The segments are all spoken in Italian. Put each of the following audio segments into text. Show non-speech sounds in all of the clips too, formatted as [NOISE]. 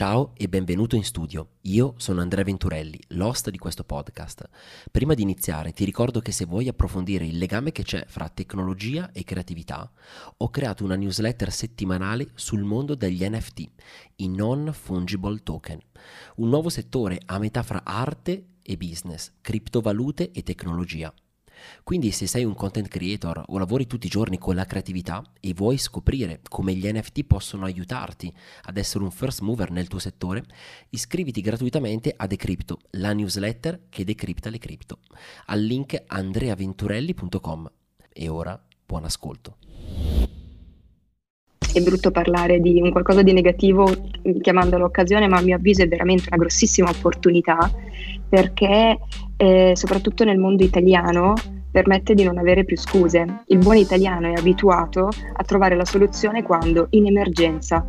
Ciao e benvenuto in studio. Io sono Andrea Venturelli, l'host di questo podcast. Prima di iniziare ti ricordo che se vuoi approfondire il legame che c'è fra tecnologia e creatività, ho creato una newsletter settimanale sul mondo degli NFT, i non fungible token, un nuovo settore a metà fra arte e business, criptovalute e tecnologia. Quindi se sei un content creator o lavori tutti i giorni con la creatività e vuoi scoprire come gli NFT possono aiutarti ad essere un first mover nel tuo settore, iscriviti gratuitamente a Decrypto, la newsletter che decripta le cripto, al link andreaventurelli.com. E ora buon ascolto. È brutto parlare di un qualcosa di negativo chiamandolo occasione, ma a mio avviso è veramente una grossissima opportunità perché eh, soprattutto nel mondo italiano permette di non avere più scuse. Il buon italiano è abituato a trovare la soluzione quando in emergenza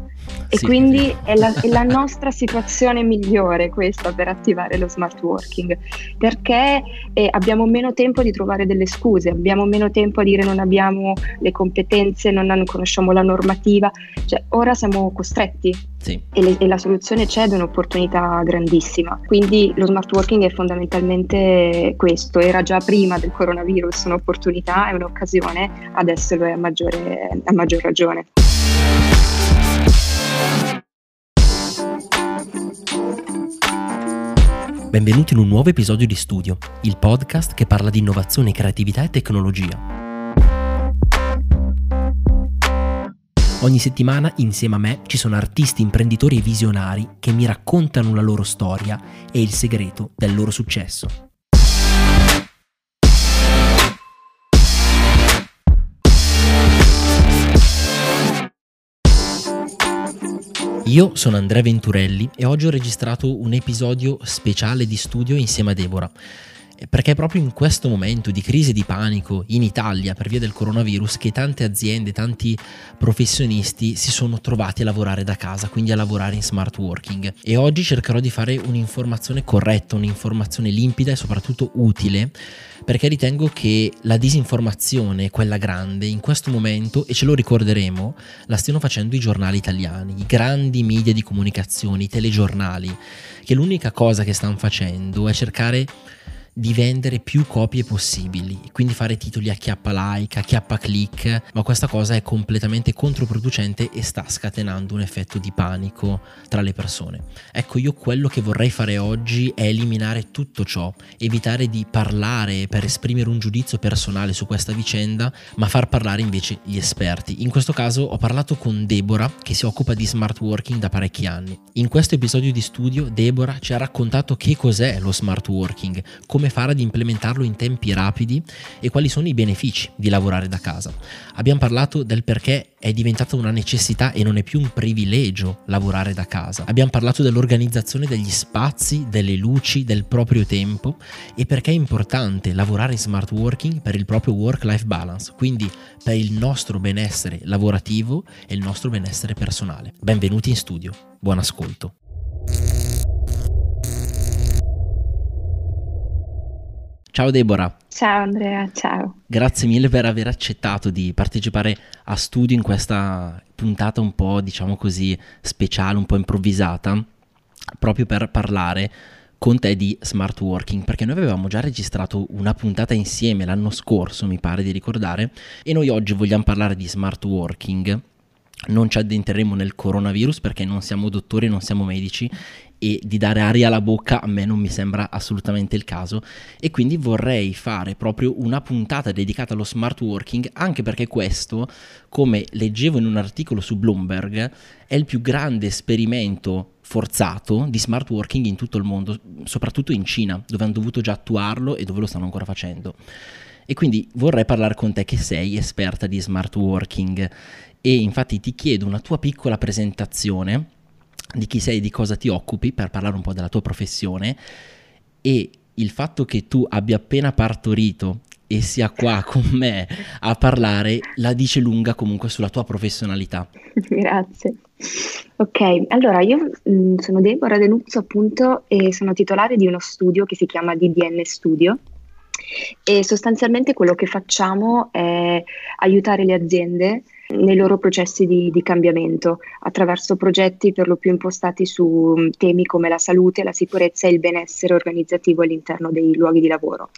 e sì, quindi. È, la, è, la, nostra situazione migliore questa per attivare lo smart working, perché eh, abbiamo meno tempo di trovare delle scuse, abbiamo meno tempo a dire non abbiamo le competenze, non conosciamo la normativa, cioè ora siamo costretti sì. e, le, e, la soluzione c'è ed è un'opportunità grandissima. Quindi lo smart working è fondamentalmente questo, era già prima del coronavirus un'opportunità, è un'occasione, adesso lo è a, maggiore, a maggior ragione. Benvenuti in un nuovo episodio di Studio, il podcast che parla di innovazione, creatività e tecnologia. Ogni settimana insieme a me ci sono artisti, imprenditori e visionari che mi raccontano la loro storia e il segreto del loro successo. Io sono Andrea Venturelli e oggi ho registrato un episodio speciale di studio insieme a Deborah perché è proprio in questo momento di crisi e di panico in Italia per via del coronavirus che tante aziende, tanti professionisti si sono trovati a lavorare da casa, quindi a lavorare in smart working. E oggi cercherò di fare un'informazione corretta, un'informazione limpida e soprattutto utile perché ritengo che la disinformazione, quella grande, in questo momento, e ce lo ricorderemo, la stiano facendo i giornali italiani, i grandi media di comunicazione, i telegiornali, che l'unica cosa che stanno facendo è cercare di vendere più copie possibili, quindi fare titoli a chiappa like, a chiappa click, ma questa cosa è completamente controproducente e sta scatenando un effetto di panico tra le persone. Ecco, io quello che vorrei fare oggi è eliminare tutto ciò, evitare di parlare per esprimere un giudizio personale su questa vicenda, ma far parlare invece gli esperti. In questo caso ho parlato con Deborah che si occupa di smart working da parecchi anni. In questo episodio di studio Deborah ci ha raccontato che cos'è lo smart working, come fare ad implementarlo in tempi rapidi e quali sono i benefici di lavorare da casa. Abbiamo parlato del perché è diventata una necessità e non è più un privilegio lavorare da casa. Abbiamo parlato dell'organizzazione degli spazi, delle luci, del proprio tempo e perché è importante lavorare in smart working per il proprio work-life balance, quindi per il nostro benessere lavorativo e il nostro benessere personale. Benvenuti in studio, buon ascolto. Ciao Deborah. Ciao Andrea, ciao. Grazie mille per aver accettato di partecipare a studio in questa puntata un po', diciamo così, speciale, un po' improvvisata, proprio per parlare con te di smart working, perché noi avevamo già registrato una puntata insieme l'anno scorso, mi pare di ricordare, e noi oggi vogliamo parlare di smart working. Non ci addentreremo nel coronavirus perché non siamo dottori, non siamo medici e di dare aria alla bocca a me non mi sembra assolutamente il caso e quindi vorrei fare proprio una puntata dedicata allo smart working anche perché questo, come leggevo in un articolo su Bloomberg, è il più grande esperimento forzato di smart working in tutto il mondo, soprattutto in Cina, dove hanno dovuto già attuarlo e dove lo stanno ancora facendo. E quindi vorrei parlare con te che sei esperta di smart working e infatti ti chiedo una tua piccola presentazione di chi sei, di cosa ti occupi, per parlare un po' della tua professione e il fatto che tu abbia appena partorito e sia qua [LAUGHS] con me a parlare la dice lunga comunque sulla tua professionalità. Grazie. Ok, allora io mh, mm, sono Deborah Denuzzo appunto e sono titolare di uno studio che si chiama DDN Studio e sostanzialmente quello che facciamo è aiutare le aziende nei loro processi di, di, cambiamento attraverso progetti per lo più impostati su mm, temi come la salute, la sicurezza e il benessere organizzativo all'interno dei luoghi di lavoro.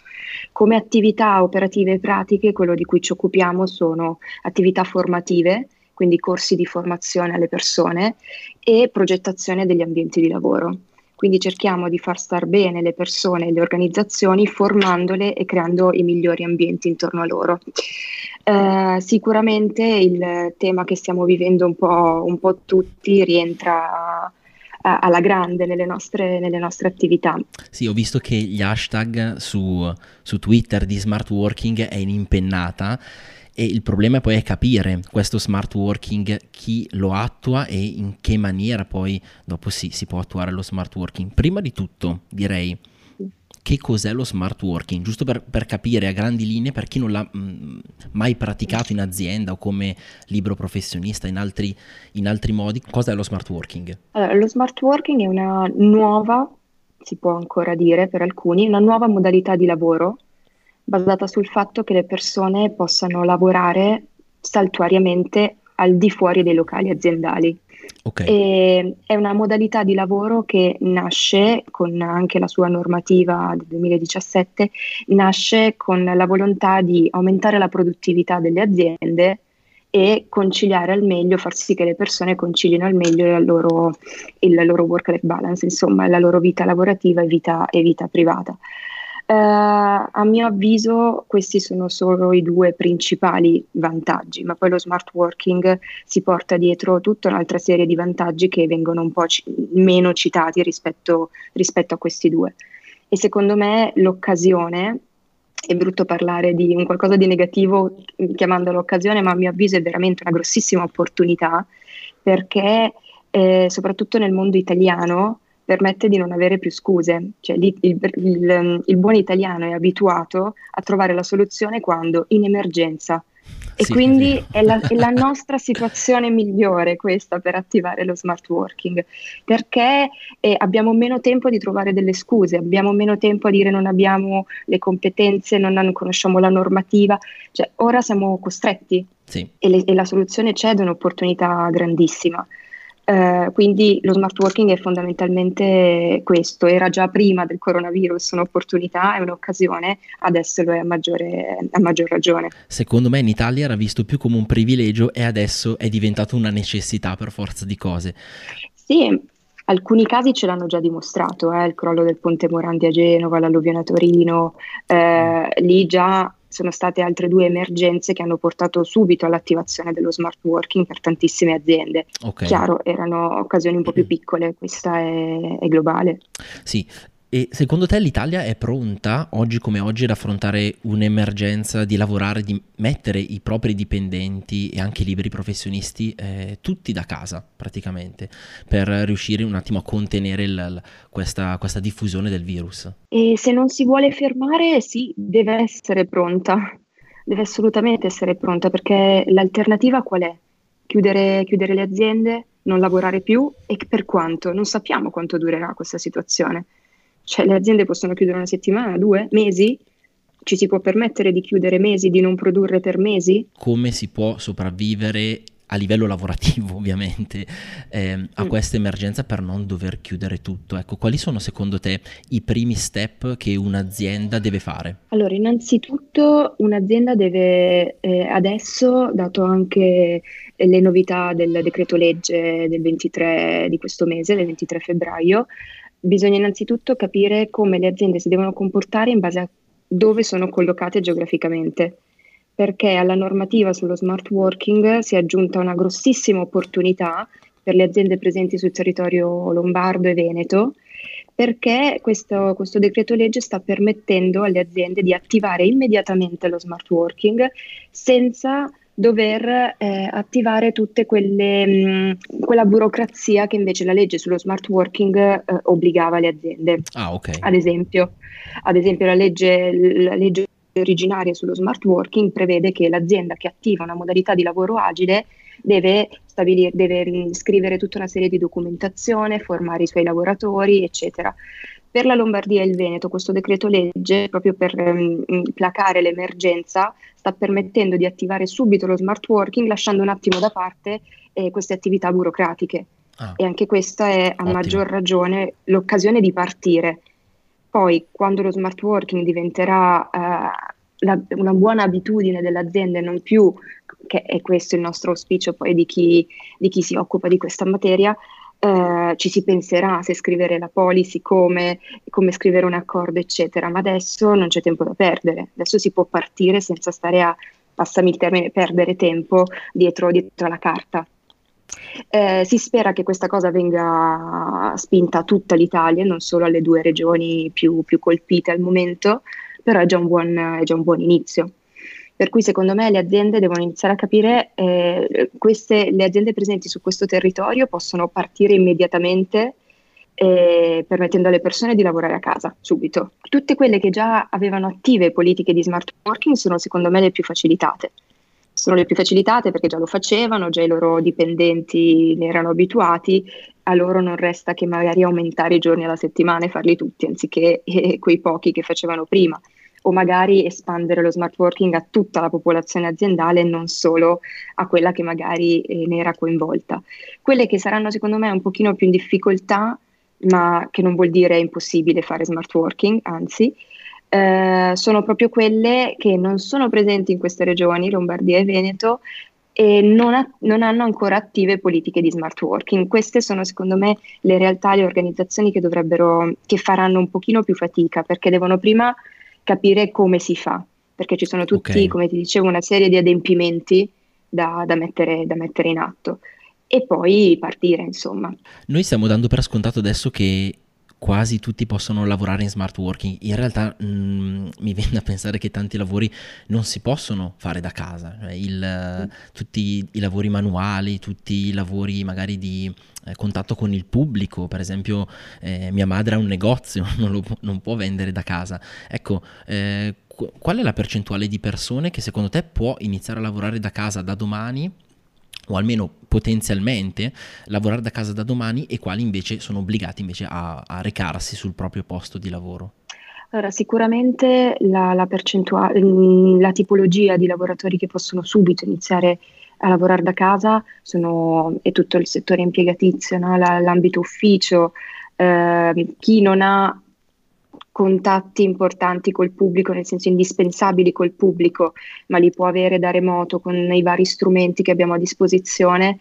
Come attività operative e pratiche, quello di cui ci occupiamo sono attività formative, quindi corsi di formazione alle persone e progettazione degli ambienti di lavoro. Quindi cerchiamo di far star bene le persone e le organizzazioni formandole e creando i migliori ambienti intorno a loro. Eh, sicuramente il tema che stiamo vivendo un po', un po tutti rientra alla grande nelle nostre, nelle nostre, attività. Sì, ho visto che gli hashtag su, su Twitter di smart working è in impennata e il problema poi è capire questo smart working, chi lo attua e in che maniera poi dopo sì, si può attuare lo smart working. Prima di tutto direi che cos'è lo smart working, giusto per, per capire a grandi linee per chi non l'ha mh, mm, mai praticato in azienda o come libro professionista in altri, in altri modi, cos'è lo smart working? Allora, lo smart working è una nuova, si può ancora dire per alcuni, una nuova modalità di lavoro basata sul fatto che le persone possano lavorare saltuariamente al di fuori dei locali aziendali. Okay. è una modalità di lavoro che nasce con anche la sua normativa del 2017, nasce con la volontà di aumentare la produttività delle aziende e conciliare al meglio, far sì che le persone concilino al meglio il loro, loro work-life balance, insomma la loro vita lavorativa e vita, e vita privata. Uh, a mio avviso questi sono solo i due principali vantaggi, ma poi lo smart working si porta dietro tutta un'altra serie di vantaggi che vengono un po' c- meno citati rispetto, rispetto a questi due. E secondo me l'occasione, è brutto parlare di un qualcosa di negativo chiamandolo occasione, ma a mio avviso è veramente una grossissima opportunità perché eh, soprattutto nel mondo italiano permette di non avere più scuse, cioè il, il, il, buon italiano è abituato a trovare la soluzione quando in emergenza. E sì, quindi è la, è la, [LAUGHS] nostra situazione migliore questa per attivare lo smart working, perché eh, abbiamo meno tempo di trovare delle scuse, abbiamo meno tempo a dire non abbiamo le competenze, non conosciamo la normativa, cioè ora siamo costretti sì. e, le, e la soluzione c'è ed è un'opportunità grandissima. Eh, quindi lo smart working è fondamentalmente questo, era già prima del coronavirus un'opportunità, è un'occasione, adesso lo è a, maggiore, a maggior ragione. Secondo me in Italia era visto più come un privilegio e adesso è diventato una necessità per forza di cose. Sì, alcuni casi ce l'hanno già dimostrato, eh, il crollo del ponte Morandi a Genova, l'alluvione a Torino, eh, lì già sono state altre due emergenze che hanno portato subito all'attivazione dello smart working per tantissime aziende. Okay. Chiaro, erano occasioni un po' più piccole, questa è, è globale. Sì, e secondo te l'Italia è pronta oggi come oggi ad affrontare un'emergenza, di lavorare, di mettere i propri dipendenti e anche i liberi professionisti eh, tutti da casa praticamente per riuscire un attimo a contenere il, questa, questa diffusione del virus? E se non si vuole fermare, sì, deve essere pronta, deve assolutamente essere pronta perché l'alternativa qual è? Chiudere, chiudere le aziende, non lavorare più e per quanto? Non sappiamo quanto durerà questa situazione. Cioè le aziende possono chiudere una settimana, due, mesi? Ci si può permettere di chiudere mesi, di non produrre per mesi? Come si può sopravvivere a livello lavorativo [LAUGHS] ovviamente eh, a mm. questa emergenza per non dover chiudere tutto. Ecco, quali sono secondo te i primi step che un'azienda deve fare? Allora, innanzitutto un'azienda deve eh, adesso, dato anche le novità del decreto legge del 23 di questo mese, del 23 febbraio, bisogna innanzitutto capire come le aziende si devono comportare in base a dove sono collocate geograficamente, perché alla normativa sullo smart working si è aggiunta una grossissima opportunità per le aziende presenti sul territorio lombardo e veneto, perché questo, questo decreto legge sta permettendo alle aziende di attivare immediatamente lo smart working senza dover eh, attivare tutte quelle mh, mm, quella burocrazia che invece la legge sullo smart working eh, obbligava le aziende. Ah, ok. Ad esempio, ad esempio la, legge, la legge originaria sullo smart working prevede che l'azienda che attiva una modalità di lavoro agile deve, stabilire, deve mm, scrivere tutta una serie di documentazione, formare i suoi lavoratori, eccetera. Per la Lombardia e il Veneto questo decreto legge, proprio per ehm, placare l'emergenza, sta permettendo di attivare subito lo smart working lasciando un attimo da parte eh, queste attività burocratiche. Ah, e anche questa è a ottimo. maggior ragione l'occasione di partire. Poi, quando lo smart working diventerà uh, la, una buona abitudine dell'azienda e non più, che è questo il nostro auspicio poi di chi, di chi si occupa di questa materia, Uh, ci si penserà se scrivere la policy, come, come, scrivere un accordo, eccetera, ma adesso non c'è tempo da perdere, adesso si può partire senza stare a, passami il termine, perdere tempo dietro, dietro la carta. Eh, si spera che questa cosa venga spinta a tutta l'Italia, non solo alle due regioni più, più colpite al momento, però è già un buon, è già un buon inizio. Per cui secondo me le aziende devono iniziare a capire eh, queste, le aziende presenti su questo territorio possono partire immediatamente eh, permettendo alle persone di lavorare a casa subito. Tutte quelle che già avevano attive politiche di smart working sono secondo me le più facilitate. Sono le più facilitate perché già lo facevano, già i loro dipendenti ne erano abituati, a loro non resta che magari aumentare i giorni alla settimana e farli tutti anziché eh, quei pochi che facevano prima o magari espandere lo smart working a tutta la popolazione aziendale e non solo a quella che magari eh, ne era coinvolta. Quelle che saranno secondo me un pochino più in difficoltà, ma che non vuol dire impossibile fare smart working, anzi, eh, sono proprio quelle che non sono presenti in queste regioni, Lombardia e Veneto, e non, ha, non, hanno ancora attive politiche di smart working. Queste sono secondo me le realtà, le organizzazioni che che faranno un pochino più fatica perché devono prima capire come si fa, perché ci sono tutti, okay. come ti dicevo, una serie di adempimenti da, da, mettere, da mettere in atto e poi partire, insomma. Noi stiamo dando per scontato adesso che quasi tutti possono lavorare in smart working. In realtà mh, mm, mi viene da pensare che tanti lavori non si possono fare da casa. Cioè il, mm. Tutti i lavori manuali, tutti i lavori magari di eh, contatto con il pubblico, per esempio eh, mia madre ha un negozio, [LAUGHS] non, lo, non, può vendere da casa. Ecco, eh, qual è la percentuale di persone che secondo te può iniziare a lavorare da casa da domani o almeno potenzialmente lavorare da casa da domani e quali invece sono obbligati invece a, a recarsi sul proprio posto di lavoro? Allora, sicuramente la, la, percentuale, la tipologia di lavoratori che possono subito iniziare a lavorare da casa sono, è tutto il settore impiegatizio, no? la, l'ambito ufficio, eh, chi non ha contatti importanti col pubblico, nel senso indispensabili col pubblico, ma li può avere da remoto con i vari strumenti che abbiamo a disposizione,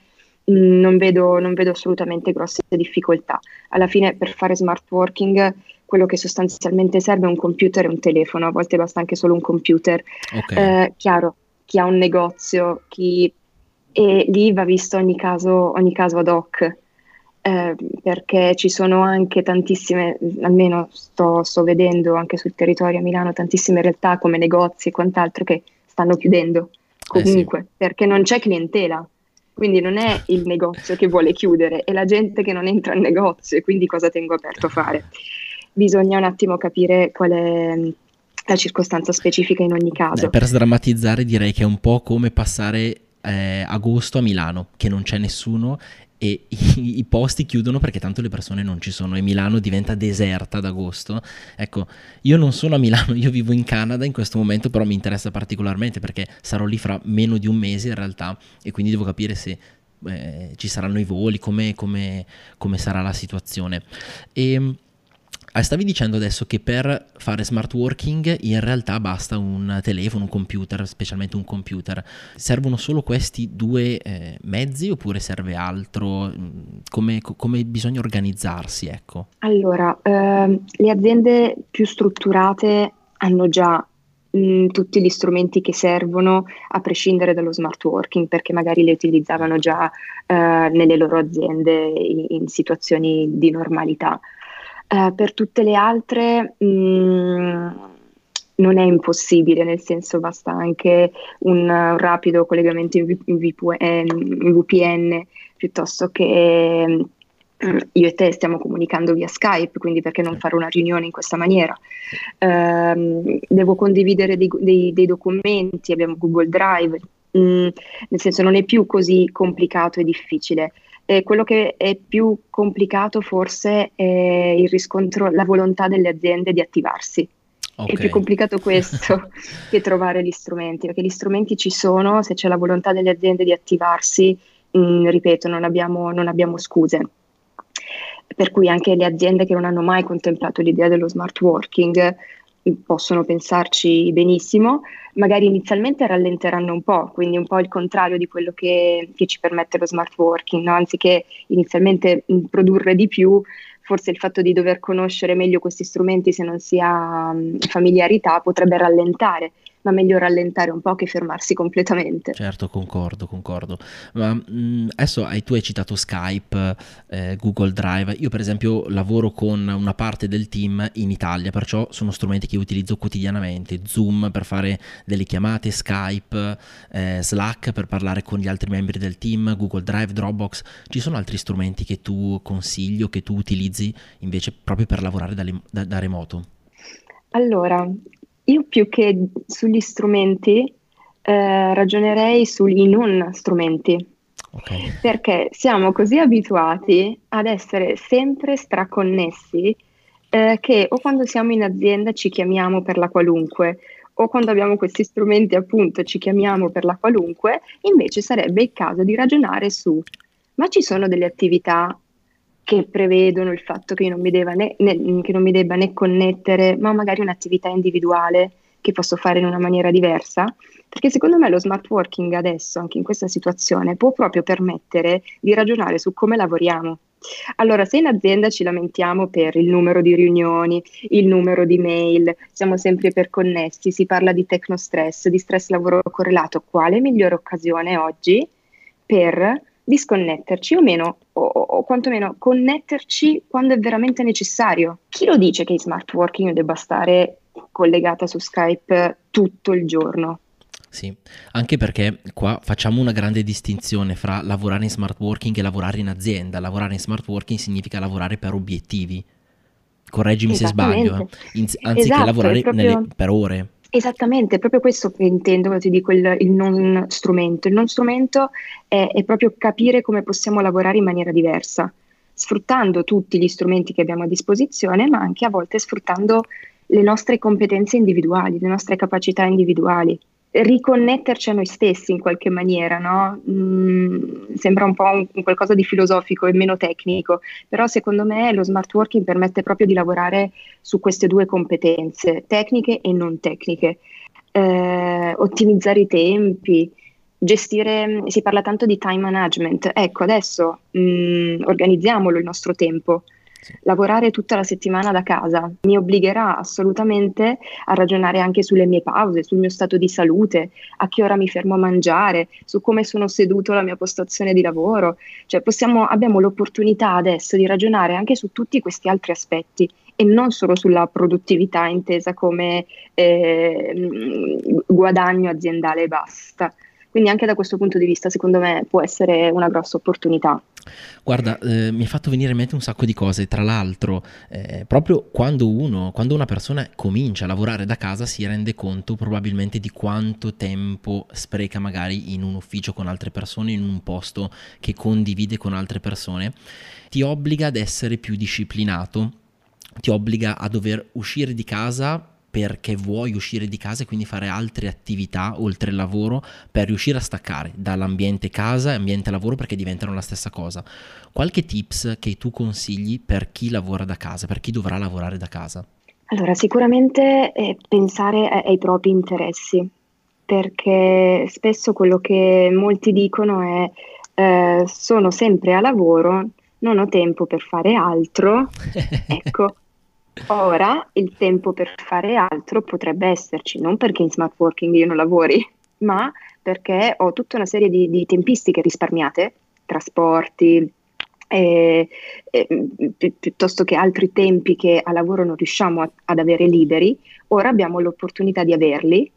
mm, non vedo, non vedo assolutamente grosse difficoltà. Alla fine per fare smart working quello che sostanzialmente serve è un computer e un telefono, a volte basta anche solo un computer. Okay. Eh, chiaro, chi ha un negozio, chi... e lì va visto ogni caso, ogni caso ad hoc eh, perché ci sono anche tantissime, almeno sto, sto, vedendo anche sul territorio a Milano, tantissime realtà come negozi e quant'altro che stanno chiudendo comunque, eh sì. perché non c'è clientela. Quindi non è il negozio che vuole chiudere, è la gente che non entra al negozio e quindi cosa tengo aperto a fare. Bisogna un attimo capire qual è la circostanza specifica in ogni caso. Beh, per sdrammatizzare direi che è un po' come passare eh, agosto a Milano, che non c'è nessuno e i, i, posti chiudono perché tanto le persone non ci sono e Milano diventa deserta ad agosto. Ecco, io non sono a Milano, [LAUGHS] io vivo in Canada in questo momento, però mi interessa particolarmente perché sarò lì fra meno di un mese in realtà e quindi devo capire se eh, ci saranno i voli, come, come, sarà la situazione. E ehm, stavi dicendo adesso che per fare smart working in realtà basta un telefono, un computer, specialmente un computer. Servono solo questi due eh, mezzi oppure serve altro? Mm, come, come bisogna organizzarsi? Ecco? Allora, eh, le aziende più strutturate hanno già mh, mm, tutti gli strumenti che servono a prescindere dallo smart working perché magari le utilizzavano già eh, nelle loro aziende in, in situazioni di normalità. Eh, per tutte le altre mh, mm, non è impossibile, nel senso basta anche un, un rapido collegamento in, v, in, VPN, eh, in, VPN, piuttosto che mm, io e te stiamo comunicando via Skype, quindi perché non fare una riunione in questa maniera? Uh, devo condividere dei, dei, dei, documenti, abbiamo Google Drive, mm, nel senso non è più così complicato e difficile. E quello che è più complicato forse è il riscontro, la volontà delle aziende di attivarsi. Okay. È più complicato [LAUGHS] questo che trovare gli strumenti, perché gli strumenti ci sono, se c'è la volontà delle aziende di attivarsi, mh, mm, ripeto, non abbiamo, non abbiamo scuse per cui anche le aziende che non hanno mai contemplato l'idea dello smart working possono pensarci benissimo, magari inizialmente rallenteranno un po', quindi un po' il contrario di quello che, che ci permette lo smart working, no? anziché inizialmente produrre di più, forse il fatto di dover conoscere meglio questi strumenti se non si ha familiarità potrebbe rallentare ma meglio rallentare un po' che fermarsi completamente. Certo, concordo, concordo. Ma mh, mm, adesso hai, tu hai citato Skype, eh, Google Drive. Io per esempio lavoro con una parte del team in Italia, perciò sono strumenti che utilizzo quotidianamente. Zoom per fare delle chiamate, Skype, eh, Slack per parlare con gli altri membri del team, Google Drive, Dropbox. Ci sono altri strumenti che tu consigli o che tu utilizzi invece proprio per lavorare da, da, da remoto? Allora, io più che sugli strumenti eh, ragionerei sugli non strumenti. Okay. Perché siamo così abituati ad essere sempre straconnessi eh, che o quando siamo in azienda ci chiamiamo per la qualunque o quando abbiamo questi strumenti appunto ci chiamiamo per la qualunque, invece sarebbe il caso di ragionare su ma ci sono delle attività che prevedono il fatto che io non mi, né, né, non mi debba né connettere, ma magari un'attività individuale che posso fare in una maniera diversa, perché secondo me lo smart working adesso, anche in questa situazione, può proprio permettere di ragionare su come lavoriamo. Allora, se in azienda ci lamentiamo per il numero di riunioni, il numero di mail, siamo sempre iperconnessi, si parla di tecnostress, di stress lavoro correlato, quale migliore occasione oggi per disconnetterci o meno, o, o, quantomeno connetterci quando è veramente necessario. Chi lo dice che in smart working debba stare collegata su Skype tutto il giorno? Sì, anche perché qua facciamo una grande distinzione fra lavorare in smart working e lavorare in azienda. Lavorare in smart working significa lavorare per obiettivi. Correggimi se sbaglio, eh. In, anziché esatto, lavorare proprio... nelle, per ore. Esattamente, è proprio questo che intendo quando ti dico il, il, non strumento. Il non strumento è, è, proprio capire come possiamo lavorare in maniera diversa, sfruttando tutti gli strumenti che abbiamo a disposizione, ma anche a volte sfruttando le nostre competenze individuali, le nostre capacità individuali riconnetterci a noi stessi in qualche maniera, no? mm, sembra un po' un, qualcosa di filosofico e meno tecnico, però secondo me lo smart working permette proprio di lavorare su queste due competenze, tecniche e non tecniche, eh, ottimizzare i tempi, gestire, si parla tanto di time management, ecco adesso mm, organizziamolo il nostro tempo, Lavorare tutta la settimana da casa mi obbligherà assolutamente a ragionare anche sulle mie pause, sul mio stato di salute, a che ora mi fermo a mangiare, su come sono seduto alla mia postazione di lavoro. Cioè possiamo, abbiamo l'opportunità adesso di ragionare anche su tutti questi altri aspetti e non solo sulla produttività intesa come eh, guadagno aziendale e basta. Quindi anche da questo punto di vista secondo me può essere una grossa opportunità. Guarda, eh, mi ha fatto venire in mente un sacco di cose, tra l'altro, eh, proprio quando uno, quando una persona comincia a lavorare da casa si rende conto probabilmente di quanto tempo spreca magari in un ufficio con altre persone, in un posto che condivide con altre persone, ti obbliga ad essere più disciplinato, ti obbliga a dover uscire di casa perché vuoi uscire di casa e quindi fare altre attività oltre il lavoro per riuscire a staccare dall'ambiente casa e ambiente lavoro perché diventano la stessa cosa. Qualche tips che tu consigli per chi lavora da casa, per chi dovrà lavorare da casa? Allora, sicuramente eh, pensare ai propri interessi, perché spesso quello che molti dicono è eh, sono sempre a lavoro, non ho tempo per fare altro. [LAUGHS] ecco, Ora il tempo per fare altro potrebbe esserci, non perché in smart working io non lavori, ma perché ho tutta una serie di, di tempistiche risparmiate, trasporti, eh, eh, pi- piuttosto che altri tempi che a lavoro non riusciamo a- ad avere liberi, ora abbiamo l'opportunità di averli,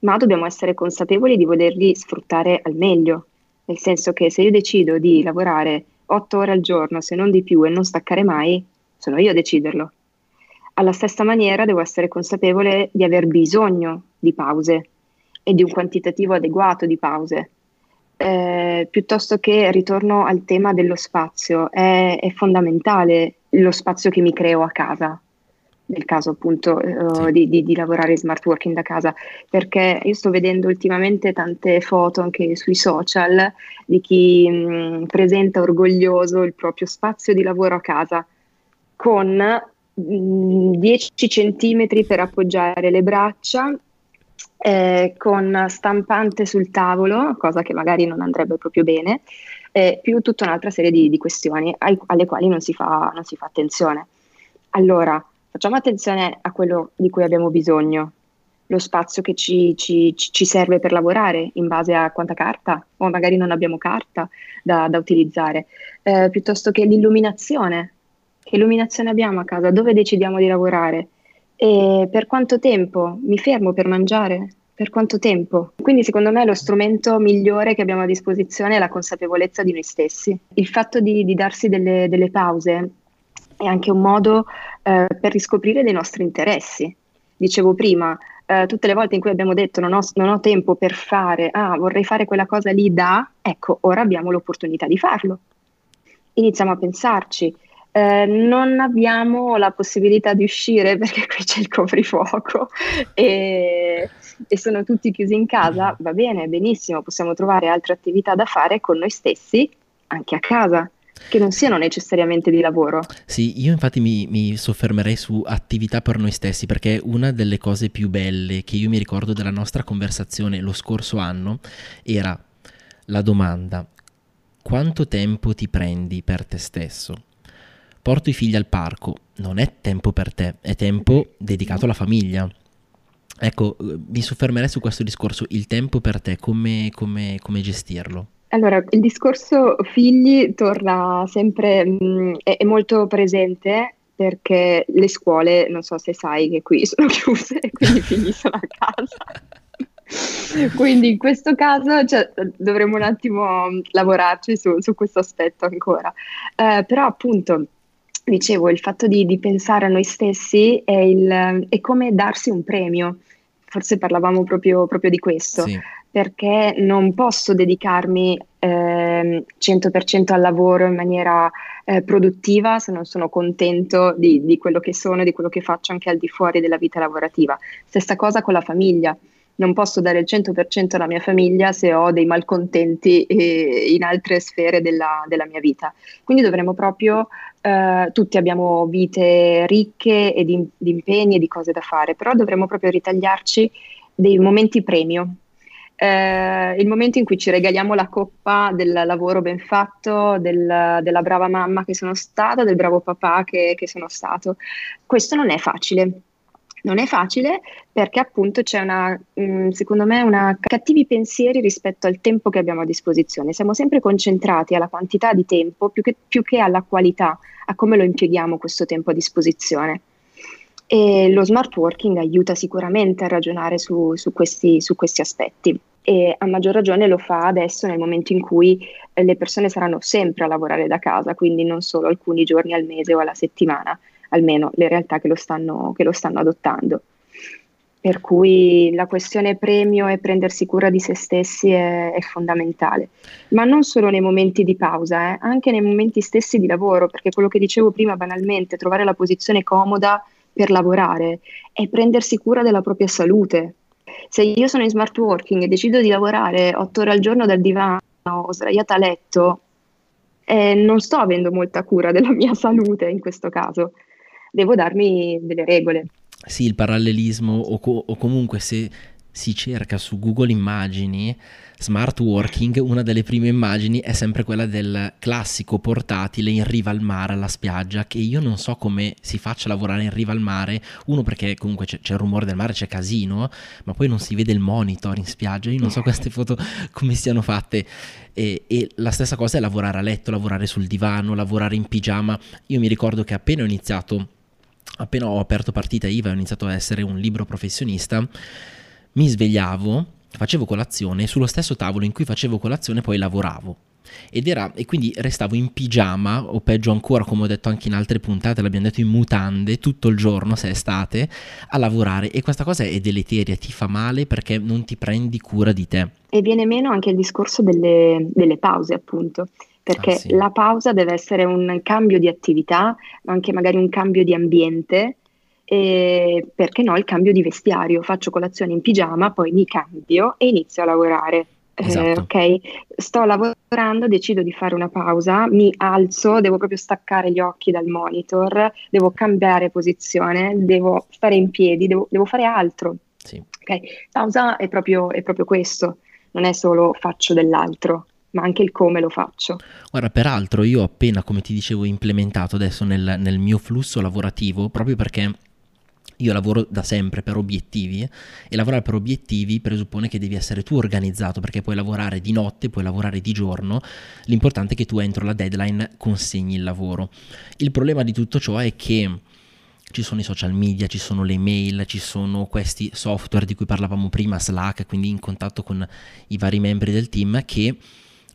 ma dobbiamo essere consapevoli di volerli sfruttare al meglio, nel senso che se io decido di lavorare otto ore al giorno, se non di più, e non staccare mai, sono io a deciderlo alla stessa maniera devo essere consapevole di aver bisogno di pause e di un quantitativo adeguato di pause. eh, piuttosto che ritorno al tema dello spazio, è, è, fondamentale lo spazio che mi creo a casa, nel caso appunto sì. di, di, di, lavorare smart working da casa, perché io sto vedendo ultimamente tante foto anche sui social di chi mh, presenta orgoglioso il proprio spazio di lavoro a casa con 10 centimetri per appoggiare le braccia eh, con stampante sul tavolo, cosa che magari non andrebbe proprio bene, eh, più tutta un'altra serie di, di questioni ai, alle quali non si, fa, non si fa attenzione. Allora, facciamo attenzione a quello di cui abbiamo bisogno, lo spazio che ci, ci, ci, serve per lavorare in base a quanta carta o magari non abbiamo carta da, da utilizzare, eh, piuttosto che l'illuminazione. Che illuminazione abbiamo a casa? Dove decidiamo di lavorare? E per quanto tempo mi fermo per mangiare? Per quanto tempo? Quindi secondo me lo strumento migliore che abbiamo a disposizione è la consapevolezza di noi stessi. Il fatto di, di darsi delle, delle, pause è anche un modo eh, per riscoprire dei nostri interessi. Dicevo prima, eh, tutte le volte in cui abbiamo detto non ho, non ho tempo per fare, ah vorrei fare quella cosa lì da, ecco, ora abbiamo l'opportunità di farlo. Iniziamo a pensarci, eh, non abbiamo la possibilità di uscire [LAUGHS] perché qui c'è il coprifuoco e, e, sono tutti chiusi in casa, va bene, benissimo, possiamo trovare altre attività da fare con noi stessi anche a casa. Che non siano necessariamente di lavoro. Sì, io infatti mi, mi soffermerei su attività per noi stessi perché una delle cose più belle che io mi ricordo della nostra conversazione lo scorso anno era la domanda quanto tempo ti prendi per te stesso? Porto i figli al parco, non è tempo per te, è tempo dedicato alla famiglia. Ecco, eh, mi soffermerei su questo discorso, il tempo per te, come, come, come gestirlo? Allora, il discorso figli torna sempre, mh, mm, è, è, molto presente perché le scuole, non so se sai che qui sono [LAUGHS] chiuse e quindi i figli sono a casa. [LAUGHS] quindi in questo caso cioè, dovremmo un attimo lavorarci su, su questo aspetto ancora. Eh, però appunto dicevo, il fatto di, di pensare a noi stessi è, il, è, come darsi un premio. Forse parlavamo proprio, proprio di questo, sì. perché non posso dedicarmi eh, 100% al lavoro in maniera eh, produttiva se non sono contento di, di quello che sono, di quello che faccio anche al di fuori della vita lavorativa. Stessa cosa con la famiglia non posso dare il 100% alla mia famiglia se ho dei malcontenti eh, in altre sfere della, della, mia vita. Quindi dovremmo proprio, eh, tutti abbiamo vite ricche e di, di, impegni e di cose da fare, però dovremmo proprio ritagliarci dei momenti premio. Eh, il momento in cui ci regaliamo la coppa del lavoro ben fatto, del, della brava mamma che sono stata, del bravo papà che, che sono stato. Questo non è facile non è facile perché appunto c'è una, mm, secondo me, una cattivi pensieri rispetto al tempo che abbiamo a disposizione. Siamo sempre concentrati alla quantità di tempo più che, più che alla qualità, a come lo impieghiamo questo tempo a disposizione. E lo smart working aiuta sicuramente a ragionare su, su, questi, su questi aspetti e a maggior ragione lo fa adesso nel momento in cui eh, le persone saranno sempre a lavorare da casa, quindi non solo alcuni giorni al mese o alla settimana, almeno le realtà che lo stanno, che lo stanno adottando. Per cui la questione premio e prendersi cura di se stessi è, è fondamentale, ma non solo nei momenti di pausa, eh, anche nei momenti stessi di lavoro, perché quello che dicevo prima banalmente, trovare la posizione comoda per lavorare è prendersi cura della propria salute. Se io sono in smart working e decido di lavorare otto ore al giorno dal divano o sdraiata a letto, eh, non sto avendo molta cura della mia salute in questo caso devo darmi delle regole. Sì, il parallelismo o, co- o comunque se si cerca su Google Immagini smart working, una delle prime immagini è sempre quella del classico portatile in riva al mare, alla spiaggia, che io non so come si faccia a lavorare in riva al mare, uno perché comunque c'è, c'è il rumore del mare, c'è casino, ma poi non si vede il monitor in spiaggia, io non so queste foto come siano fatte. E, e la stessa cosa è lavorare a letto, lavorare sul divano, lavorare in pigiama. Io mi ricordo che appena ho iniziato appena ho aperto partita IVA e ho iniziato a essere un libro professionista, mi svegliavo, facevo colazione sullo stesso tavolo in cui facevo colazione poi lavoravo. ed era, e quindi restavo in pigiama, o peggio ancora, come ho detto anche in altre puntate, l'abbiamo detto in mutande tutto il giorno, se è estate, a lavorare. E questa cosa è deleteria, ti fa male perché non ti prendi cura di te. E viene meno anche il discorso delle, delle pause, appunto perché ah, sì. la pausa deve essere un cambio di attività, ma anche magari un cambio di ambiente e perché no il cambio di vestiario, faccio colazione in pigiama, poi mi cambio e inizio a lavorare. Eh, esatto. Eh, ok, sto lavorando, decido di fare una pausa, mi alzo, devo proprio staccare gli occhi dal monitor, devo cambiare posizione, devo stare in piedi, devo, devo fare altro. Sì. Okay? Pausa è proprio, è proprio questo, non è solo faccio dell'altro ma anche il come lo faccio. Guarda, peraltro io ho appena, come ti dicevo, implementato adesso nel, nel mio flusso lavorativo, proprio perché io lavoro da sempre per obiettivi e lavorare per obiettivi presuppone che devi essere tu organizzato perché puoi lavorare di notte, puoi lavorare di giorno, l'importante è che tu entro la deadline consegni il lavoro. Il problema di tutto ciò è che ci sono i social media, ci sono le mail, ci sono questi software di cui parlavamo prima, Slack, quindi in contatto con i vari membri del team che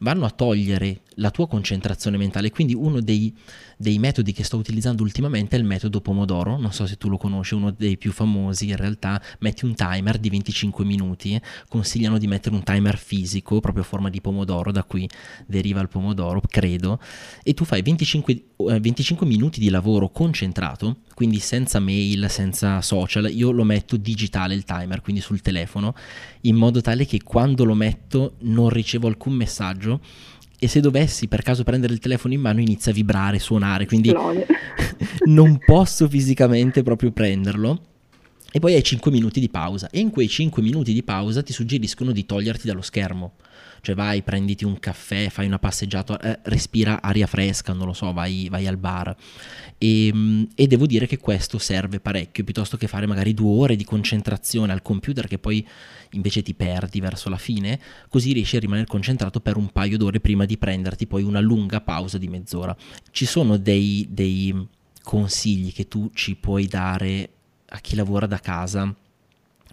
vanno a togliere la tua concentrazione mentale. Quindi uno dei, dei, metodi che sto utilizzando ultimamente è il metodo Pomodoro, non so se tu lo conosci, uno dei più famosi in realtà, metti un timer di 25 minuti, consigliano di mettere un timer fisico, proprio a forma di pomodoro, da cui deriva il pomodoro, credo, e tu fai 25, 25 eh, minuti di lavoro concentrato, quindi senza mail, senza social, io lo metto digitale il timer, quindi sul telefono, in modo tale che quando lo metto non ricevo alcun messaggio e se dovessi per caso prendere il telefono in mano inizia a vibrare, suonare, quindi [LAUGHS] non posso fisicamente proprio prenderlo. E poi hai 5 minuti di pausa e in quei 5 minuti di pausa ti suggeriscono di toglierti dallo schermo. Cioè vai, prenditi un caffè, fai una passeggiata, eh, respira aria fresca, non lo so, vai, vai al bar. E, ehm, e, devo dire che questo serve parecchio, piuttosto che fare magari due ore di concentrazione al computer che poi invece ti perdi verso la fine, così riesci a rimanere concentrato per un paio d'ore prima di prenderti poi una lunga pausa di mezz'ora. Ci sono dei, dei consigli che tu ci puoi dare a chi lavora da casa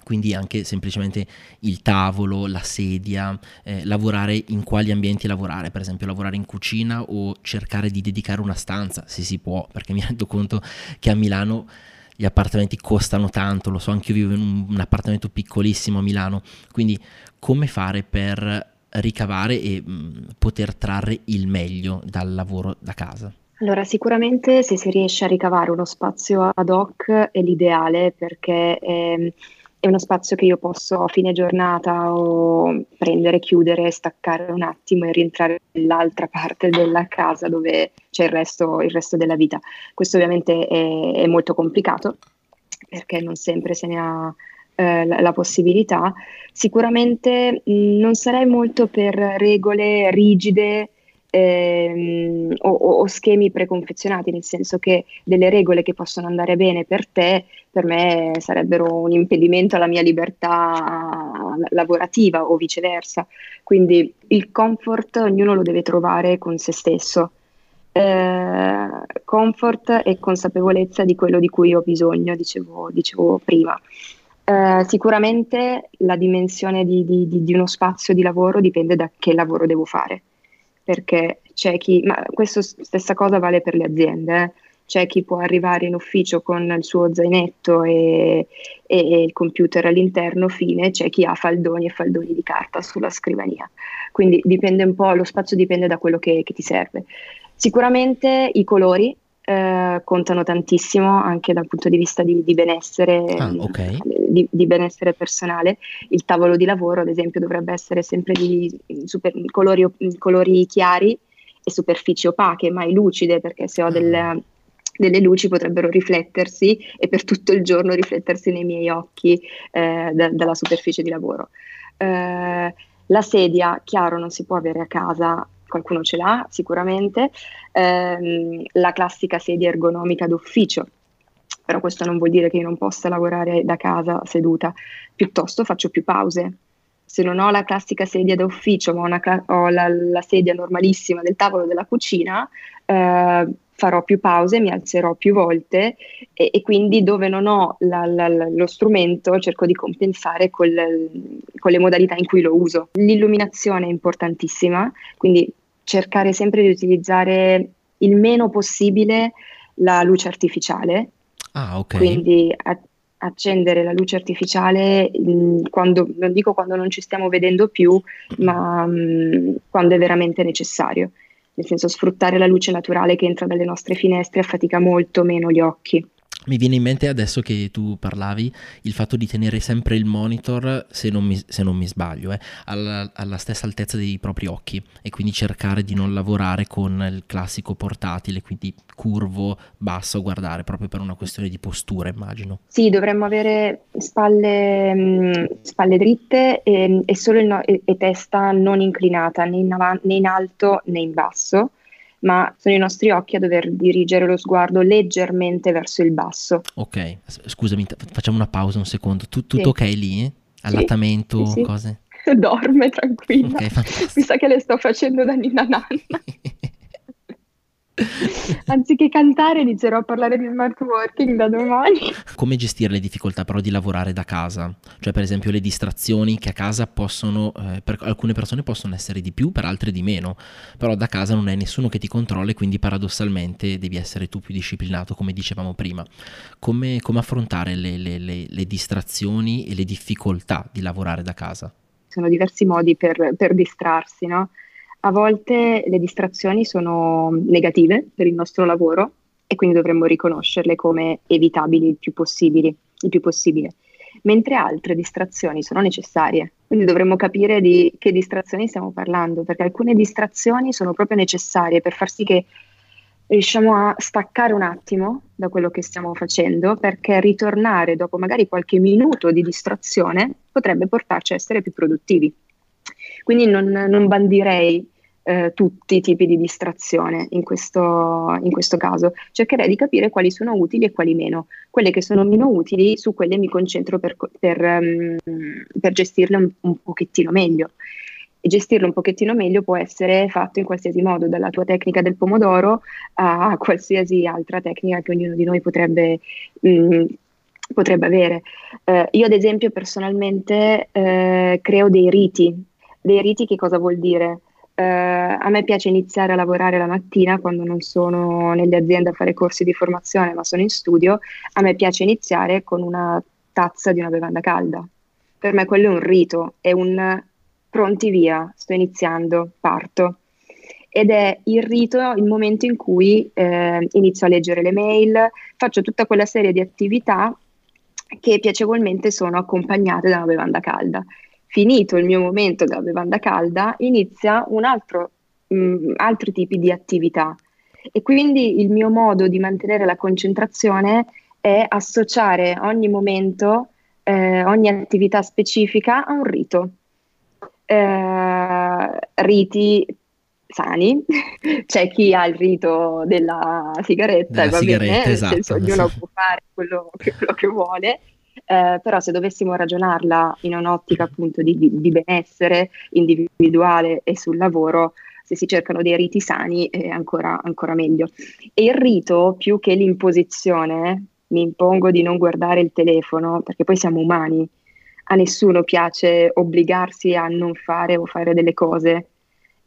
quindi anche semplicemente il tavolo, la sedia, eh, lavorare in quali ambienti lavorare, per esempio lavorare in cucina o cercare di dedicare una stanza, se si può, perché mi rendo conto che a Milano gli appartamenti costano tanto, lo so, anche io vivo in un, un appartamento piccolissimo a Milano, quindi come fare per ricavare e mh, poter trarre il meglio dal lavoro da casa? Allora, sicuramente se si riesce a ricavare uno spazio ad hoc è l'ideale perché eh, è uno spazio che io posso a fine giornata o prendere, chiudere, staccare un attimo e rientrare nell'altra parte della casa dove c'è il resto, il resto della vita. Questo ovviamente è, è, molto complicato perché non sempre se ne ha eh, la, la, possibilità. Sicuramente mh, non sarei molto per regole rigide ehm, o, o, schemi preconfezionati, nel senso che delle regole che possono andare bene per te, per me sarebbero un impedimento alla mia libertà lavorativa o viceversa. Quindi il comfort ognuno lo deve trovare con se stesso. Eh, comfort e consapevolezza di quello di cui ho bisogno, dicevo, dicevo prima. Eh, sicuramente la dimensione di, di, di, uno spazio di lavoro dipende da che lavoro devo fare perché c'è chi, ma questa stessa cosa vale per le aziende, eh? c'è chi può arrivare in ufficio con il suo zainetto e, e, il computer all'interno, fine, c'è chi ha faldoni e faldoni di carta sulla scrivania. Quindi dipende un po', lo spazio dipende da quello che, che ti serve. Sicuramente i colori, eh, contano tantissimo anche dal punto di vista di, di benessere, ah, okay. di, di, benessere personale. Il tavolo di lavoro, ad esempio, dovrebbe essere sempre di super, colori, colori, chiari e superfici opache, mai lucide, perché se ho delle, ah. delle luci potrebbero riflettersi e per tutto il giorno riflettersi nei miei occhi eh, da, dalla superficie di lavoro. Eh, la sedia, chiaro, non si può avere a casa qualcuno ce l'ha sicuramente, ehm, la classica sedia ergonomica d'ufficio, però questo non vuol dire che io non possa lavorare da casa seduta, piuttosto faccio più pause. Se non ho la classica sedia da ufficio, ma cla- ho la, la, sedia normalissima del tavolo della cucina, eh, farò più pause, mi alzerò più volte e, e quindi dove non ho la, la, lo strumento cerco di compensare col, con le modalità in cui lo uso. L'illuminazione è importantissima, quindi cercare sempre di utilizzare il meno possibile la luce artificiale. Ah, ok. Quindi a- accendere la luce artificiale mh, quando, non dico quando non ci stiamo vedendo più, ma mh, quando è veramente necessario. Nel senso sfruttare la luce naturale che entra dalle nostre finestre affatica molto meno gli occhi. Mi viene in mente adesso che tu parlavi il fatto di tenere sempre il monitor, se non mi, se non mi sbaglio, eh, alla, alla, stessa altezza dei propri occhi e quindi cercare di non lavorare con il classico portatile, quindi curvo, basso guardare, proprio per una questione di postura, immagino. Sì, dovremmo avere spalle, spalle dritte e, e, no, e, e, testa non inclinata né in, av- né in alto né in basso ma sono i nostri occhi a dover dirigere lo sguardo leggermente verso il basso. Ok, scusami, facciamo una pausa un secondo. Tu, tutto sì. ok lì? Allattamento, sì, sì, cose? [LAUGHS] Dorme tranquilla. Okay, Mi sa che le sto facendo da Nina Nanna. [LAUGHS] Anziché cantare inizierò a parlare di smart working da domani. Come gestire le difficoltà però di lavorare da casa? Cioè per esempio le distrazioni che a casa possono, eh, per alcune persone possono essere di più, per altre di meno, però da casa non è nessuno che ti controlla e quindi paradossalmente devi essere tu più disciplinato come dicevamo prima. Come, come affrontare le, le, le, le distrazioni e le difficoltà di lavorare da casa? Sono diversi modi per, per distrarsi, no? A volte le distrazioni sono negative per il nostro lavoro e quindi dovremmo riconoscerle come evitabili il più, il più possibile, mentre altre distrazioni sono necessarie. Quindi dovremmo capire di che distrazioni stiamo parlando, perché alcune distrazioni sono proprio necessarie per far sì che riusciamo a staccare un attimo da quello che stiamo facendo, perché ritornare dopo magari qualche minuto di distrazione potrebbe portarci a essere più produttivi. Quindi non, non bandirei eh, tutti i tipi di distrazione in questo, in questo, caso. Cercherei di capire quali sono utili e quali meno. Quelle che sono meno utili, su quelle mi concentro per, per, um, per gestirle un, un, pochettino meglio. E gestirlo un pochettino meglio può essere fatto in qualsiasi modo, dalla tua tecnica del pomodoro a qualsiasi altra tecnica che ognuno di noi potrebbe, um, potrebbe avere. Uh, io ad esempio personalmente uh, creo dei riti. Dei riti che cosa vuol dire? Eh, a me piace iniziare a lavorare la mattina quando non sono nelle aziende a fare corsi di formazione, ma sono in studio. A me piace iniziare con una tazza di una bevanda calda. Per me quello è un rito, è un pronti via, sto iniziando, parto. Ed è il rito il momento in cui eh, inizio a leggere le mail, faccio tutta quella serie di attività che piacevolmente sono accompagnate da una bevanda calda finito il mio momento della bevanda calda, inizia un altro, mh, mm, altri tipi di attività. E quindi il mio modo di mantenere la concentrazione è associare ogni momento, eh, ogni attività specifica a un rito. Eh, riti sani, [LAUGHS] c'è chi ha il rito della sigaretta della va sigaretta, bene, esatto, nel senso ognuno può fare quello che, [LAUGHS] quello che vuole, eh, però se dovessimo ragionarla in un'ottica appunto di, di, benessere individuale e sul lavoro, se si cercano dei riti sani è ancora, ancora meglio. E il rito, più che l'imposizione, mi impongo di non guardare il telefono, perché poi siamo umani, a nessuno piace obbligarsi a non fare o fare delle cose.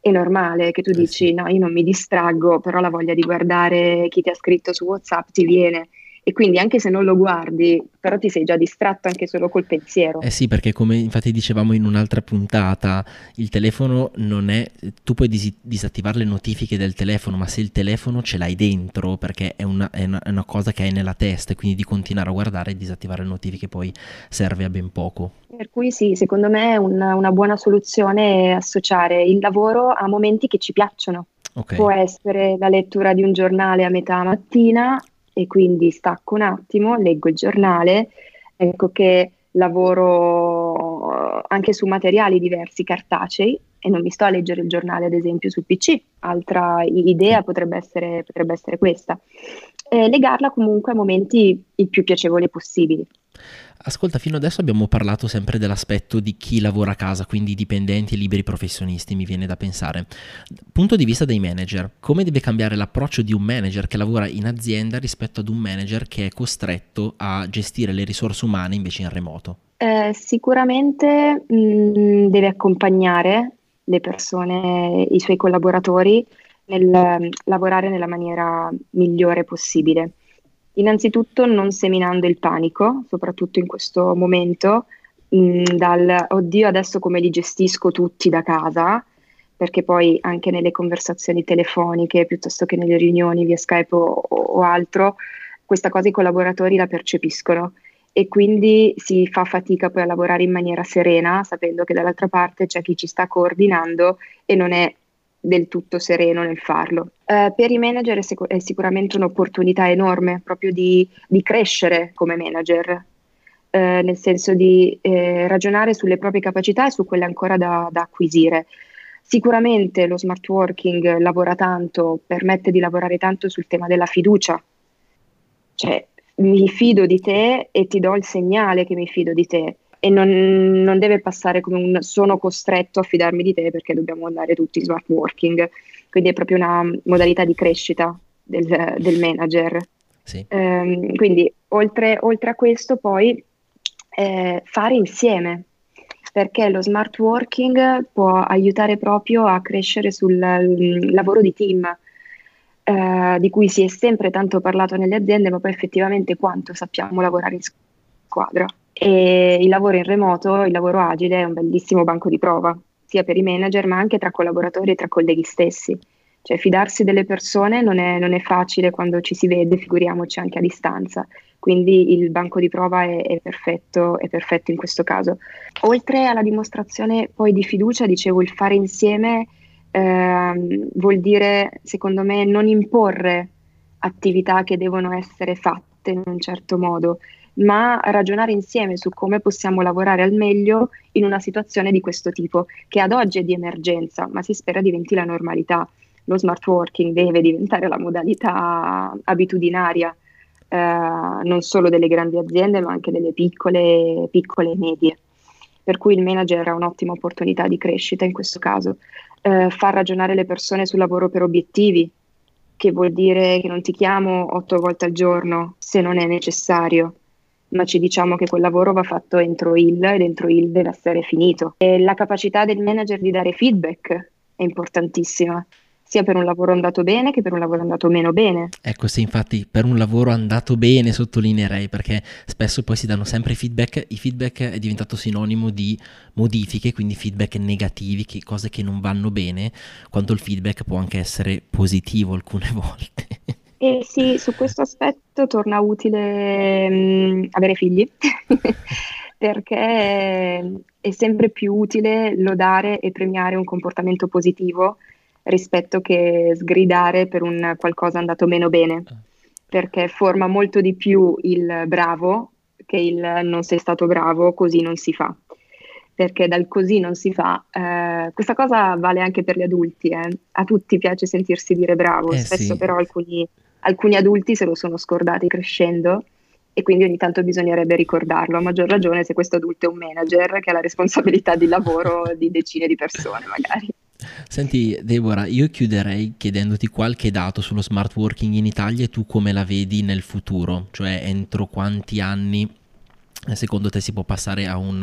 È normale che tu eh dici no, io non mi distraggo, però la voglia di guardare chi ti ha scritto su WhatsApp ti viene e quindi anche se non lo guardi, però ti sei già distratto anche solo col pensiero. Eh sì, perché come infatti dicevamo in un'altra puntata, il telefono non è, tu puoi dis- disattivare le notifiche del telefono, ma se il telefono ce l'hai dentro, perché è una, è una, è una cosa che hai nella testa, e quindi di continuare a guardare e disattivare le notifiche poi serve a ben poco. Per cui sì, secondo me una, una buona soluzione è associare il lavoro a momenti che ci piacciono. Okay. Può essere la lettura di un giornale a metà mattina e quindi stacco un attimo, leggo il giornale, ecco che lavoro anche su materiali diversi cartacei e non mi sto a leggere il giornale ad esempio sul PC. Altra idea potrebbe essere, potrebbe essere questa. E legarla comunque a momenti il più piacevoli possibili. Ascolta, fino adesso abbiamo parlato sempre dell'aspetto di chi lavora a casa, quindi dipendenti e liberi professionisti, mi viene da pensare. Punto di vista dei manager, come deve cambiare l'approccio di un manager che lavora in azienda rispetto ad un manager che è costretto a gestire le risorse umane invece in remoto? Eh, sicuramente mh, mm, deve accompagnare le persone, i suoi collaboratori nel um, lavorare nella maniera migliore possibile. Innanzitutto non seminando il panico, soprattutto in questo momento, mh, mm, dal oddio adesso come li gestisco tutti da casa, perché poi anche nelle conversazioni telefoniche piuttosto che nelle riunioni via Skype o, o altro, questa cosa i collaboratori la percepiscono. E quindi si fa fatica poi a lavorare in maniera serena, sapendo che dall'altra parte c'è chi ci sta coordinando e non è del tutto sereno nel farlo. Uh, per i manager è, sic- è, sicuramente un'opportunità enorme proprio di, di crescere come manager, uh, nel senso di eh, ragionare sulle proprie capacità e su quelle ancora da, da acquisire. Sicuramente lo smart working lavora tanto, permette di lavorare tanto sul tema della fiducia, cioè mi fido di te e ti do il segnale che mi fido di te e non, non, deve passare come un sono costretto a fidarmi di te perché dobbiamo andare tutti smart working. Quindi è proprio una modalità di crescita del, del manager. Sì. Um, quindi oltre, oltre, a questo poi eh, fare insieme perché lo smart working può aiutare proprio a crescere sul lavoro di team. Eh, di cui si è sempre tanto parlato nelle aziende, ma poi effettivamente quanto sappiamo lavorare in squadra. E il lavoro in remoto, il lavoro agile è un bellissimo banco di prova, sia per i manager ma anche tra collaboratori e tra colleghi stessi. Cioè fidarsi delle persone non è, non è facile quando ci si vede, figuriamoci anche a distanza. Quindi il banco di prova è, è, perfetto, è perfetto in questo caso. Oltre alla dimostrazione poi di fiducia, dicevo, il fare insieme eh, vuol dire, secondo me, non imporre attività che devono essere fatte in un certo modo, ma ragionare insieme su come possiamo lavorare al meglio in una situazione di questo tipo, che ad oggi è di emergenza, ma si spera diventi la normalità. Lo smart working deve diventare la modalità abitudinaria, eh, non solo delle grandi aziende, ma anche delle piccole, piccole e medie. Per cui il manager ha un'ottima opportunità di crescita in questo caso. Eh, far ragionare le persone sul lavoro per obiettivi, che vuol dire che non ti chiamo otto volte al giorno se non è necessario, ma ci diciamo che quel lavoro va fatto entro il ed entro il deve essere finito. E la capacità del manager di dare feedback è importantissima sia per un lavoro andato bene che per un lavoro andato meno bene. Ecco, sì, infatti per un lavoro andato bene sottolineerei perché spesso poi si danno sempre feedback, i feedback è diventato sinonimo di modifiche, quindi feedback negativi, che, cose che non vanno bene, quando il feedback può anche essere positivo alcune [LAUGHS] volte. Eh sì, su questo aspetto torna utile mh, mm, avere figli, [LAUGHS] perché è sempre più utile lodare e premiare un comportamento positivo rispetto che sgridare per un qualcosa andato meno bene, ah. perché forma molto di più il bravo che il non sei stato bravo, così non si fa perché dal così non si fa. Eh, questa cosa vale anche per gli adulti, eh. a tutti piace sentirsi dire bravo, eh spesso sì. però alcuni alcuni adulti se lo sono scordati crescendo e quindi ogni tanto bisognerebbe ricordarlo, a maggior ragione se questo adulto è un manager che ha la responsabilità di lavoro di decine di persone magari. Senti Deborah, io chiuderei chiedendoti qualche dato sullo smart working in Italia e tu come la vedi nel futuro, cioè entro quanti anni secondo te si può passare a, un,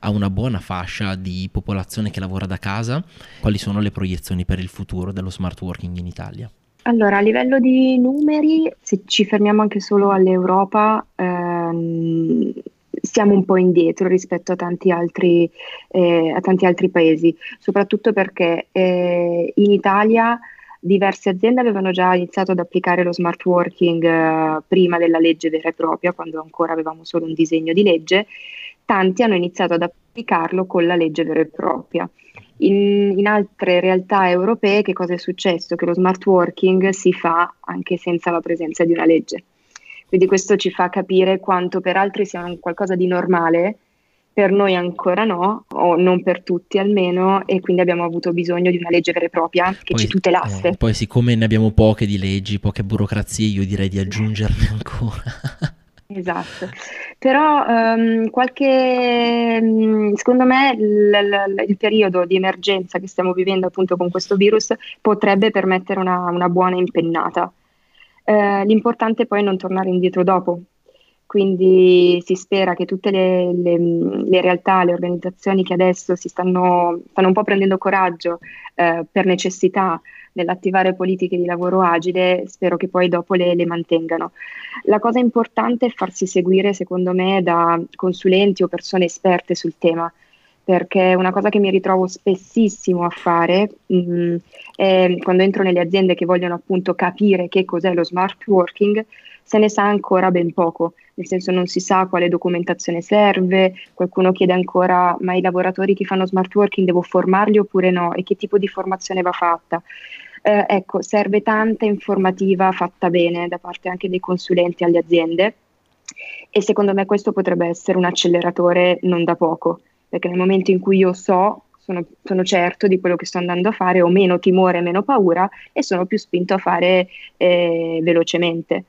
a una buona fascia di popolazione che lavora da casa? Quali sono le proiezioni per il futuro dello smart working in Italia? Allora, a livello di numeri, se ci fermiamo anche solo all'Europa, ehm, siamo un po' indietro rispetto a tanti altri, eh, a tanti altri paesi, soprattutto perché eh, in Italia diverse aziende avevano già iniziato ad applicare lo smart working eh, prima della legge vera e propria, quando ancora avevamo solo un disegno di legge, tanti hanno iniziato ad applicarlo con la legge vera e propria. In, in, altre realtà europee che cosa è successo? Che lo smart working si fa anche senza la presenza di una legge. Quindi questo ci fa capire quanto per altri sia qualcosa di normale, per noi ancora no, o non per tutti almeno, e quindi abbiamo avuto bisogno di una legge vera e propria che poi, ci tutelasse. Eh, poi siccome ne abbiamo poche di leggi, poche burocrazie, io direi di aggiungerne ancora. Esatto, però um, qualche, um, secondo me l- l- il periodo di emergenza che stiamo vivendo appunto con questo virus potrebbe permettere una, una buona impennata. Uh, l'importante poi è non tornare indietro dopo, quindi si spera che tutte le, le, le, realtà, le organizzazioni che adesso si stanno, stanno un po' prendendo coraggio eh, per necessità nell'attivare politiche di lavoro agile, spero che poi dopo le, le, mantengano. La cosa importante è farsi seguire, secondo me, da consulenti o persone esperte sul tema, perché una cosa che mi ritrovo spessissimo a fare mh, mm, è quando entro nelle aziende che vogliono appunto capire che cos'è lo smart working, se ne sa ancora ben poco, nel senso non si sa quale documentazione serve, qualcuno chiede ancora ma i lavoratori che fanno smart working devo formarli oppure no e che tipo di formazione va fatta. Eh, ecco, serve tanta informativa fatta bene da parte anche dei consulenti alle aziende e secondo me questo potrebbe essere un acceleratore non da poco perché nel momento in cui io so, sono, sono, certo di quello che sto andando a fare, ho meno timore, meno paura e sono più spinto a fare eh, velocemente.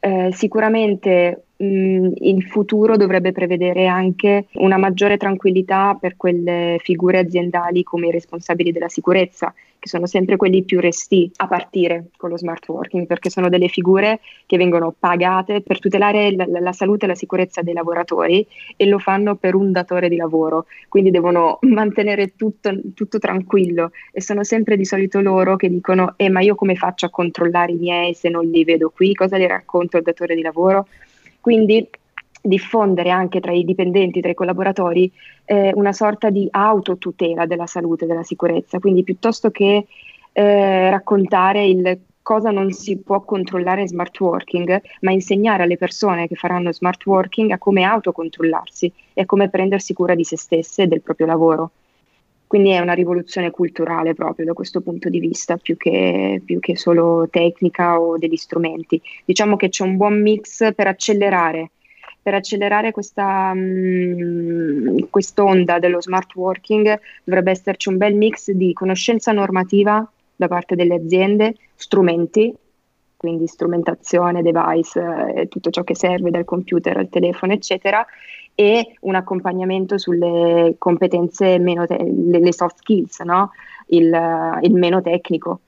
Eh, sicuramente mh, il futuro dovrebbe prevedere anche una maggiore tranquillità per quelle figure aziendali come i responsabili della sicurezza, che sono sempre quelli più resti a partire con lo smart working, perché sono delle figure che vengono pagate per tutelare la, la salute e la sicurezza dei lavoratori e lo fanno per un datore di lavoro, quindi devono [LAUGHS] mantenere tutto, tutto tranquillo. E sono sempre di solito loro che dicono eh ma io come faccio a controllare i miei se non li vedo qui, cosa gli racconto al datore di lavoro? Quindi diffondere anche tra i dipendenti, tra i collaboratori, eh, una sorta di autotutela della salute della sicurezza. Quindi piuttosto che eh, raccontare il cosa non si può controllare in smart working, ma insegnare alle persone che faranno smart working a come autocontrollarsi e a come prendersi cura di se stesse e del proprio lavoro. Quindi è una rivoluzione culturale proprio da questo punto di vista, più che, più che solo tecnica o degli strumenti. Diciamo che c'è un buon mix per accelerare per accelerare questa mh, quest'onda dello smart working dovrebbe esserci un bel mix di conoscenza normativa da parte delle aziende, strumenti, quindi strumentazione, device, eh, tutto ciò che serve dal computer al telefono, eccetera, e un accompagnamento sulle competenze meno te- le, soft skills, no? il, il meno tecnico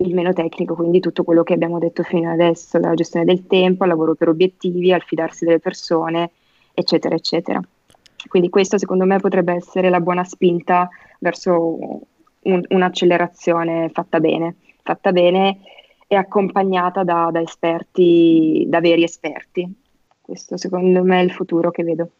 il meno tecnico, quindi tutto quello che abbiamo detto fino adesso, la gestione del tempo, il lavoro per obiettivi, al fidarsi delle persone, eccetera, eccetera. Quindi questo secondo me potrebbe essere la buona spinta verso un, un'accelerazione fatta bene, fatta bene e accompagnata da, da esperti, da veri esperti. Questo secondo me è il futuro che vedo.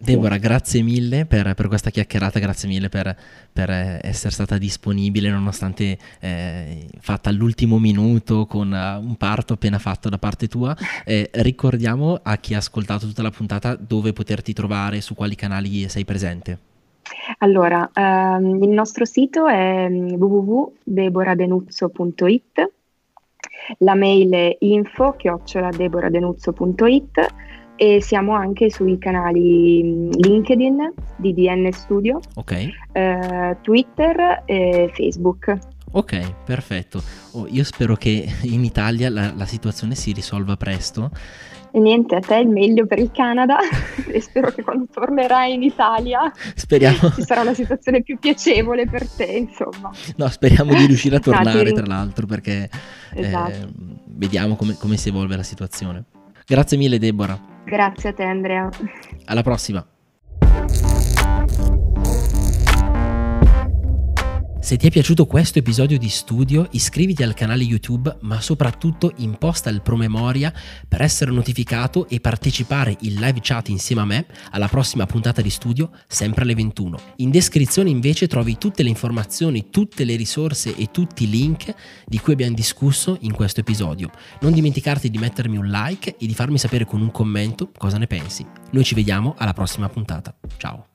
Deborah, grazie mille per, per, questa chiacchierata, grazie mille per, per eh, essere stata disponibile nonostante eh, fatta all'ultimo minuto con uh, un parto appena fatto da parte tua. [LAUGHS] Eh, ricordiamo a chi ha ascoltato tutta la puntata dove poterti trovare, su quali canali sei presente. Allora, ehm, il nostro sito è mm, www.deboradenuzzo.it, la mail è info-deboradenuzzo.it e siamo anche sui canali mm, LinkedIn di DN Studio, okay. eh, Twitter e Facebook. Ok, perfetto. Oh, io spero che in Italia la, la, situazione si risolva presto. E niente, a te il meglio per il Canada [LAUGHS] e spero che quando tornerai in Italia speriamo... ci sarà una situazione più piacevole per te, insomma. No, speriamo di riuscire a [LAUGHS] tornare, tra l'altro, perché esatto. eh, vediamo come, come si evolve la situazione. Grazie mille, Deborah. Grazie a te Andrea. Alla prossima. Se ti è piaciuto questo episodio di studio, iscriviti al canale YouTube, ma soprattutto imposta il promemoria per essere notificato e partecipare in live chat insieme a me alla prossima puntata di studio, sempre alle 21. In descrizione invece trovi tutte le informazioni, tutte le risorse e tutti i link di cui abbiamo discusso in questo episodio. Non dimenticarti di mettermi un like e di farmi sapere con un commento cosa ne pensi. Noi ci vediamo alla prossima puntata. Ciao!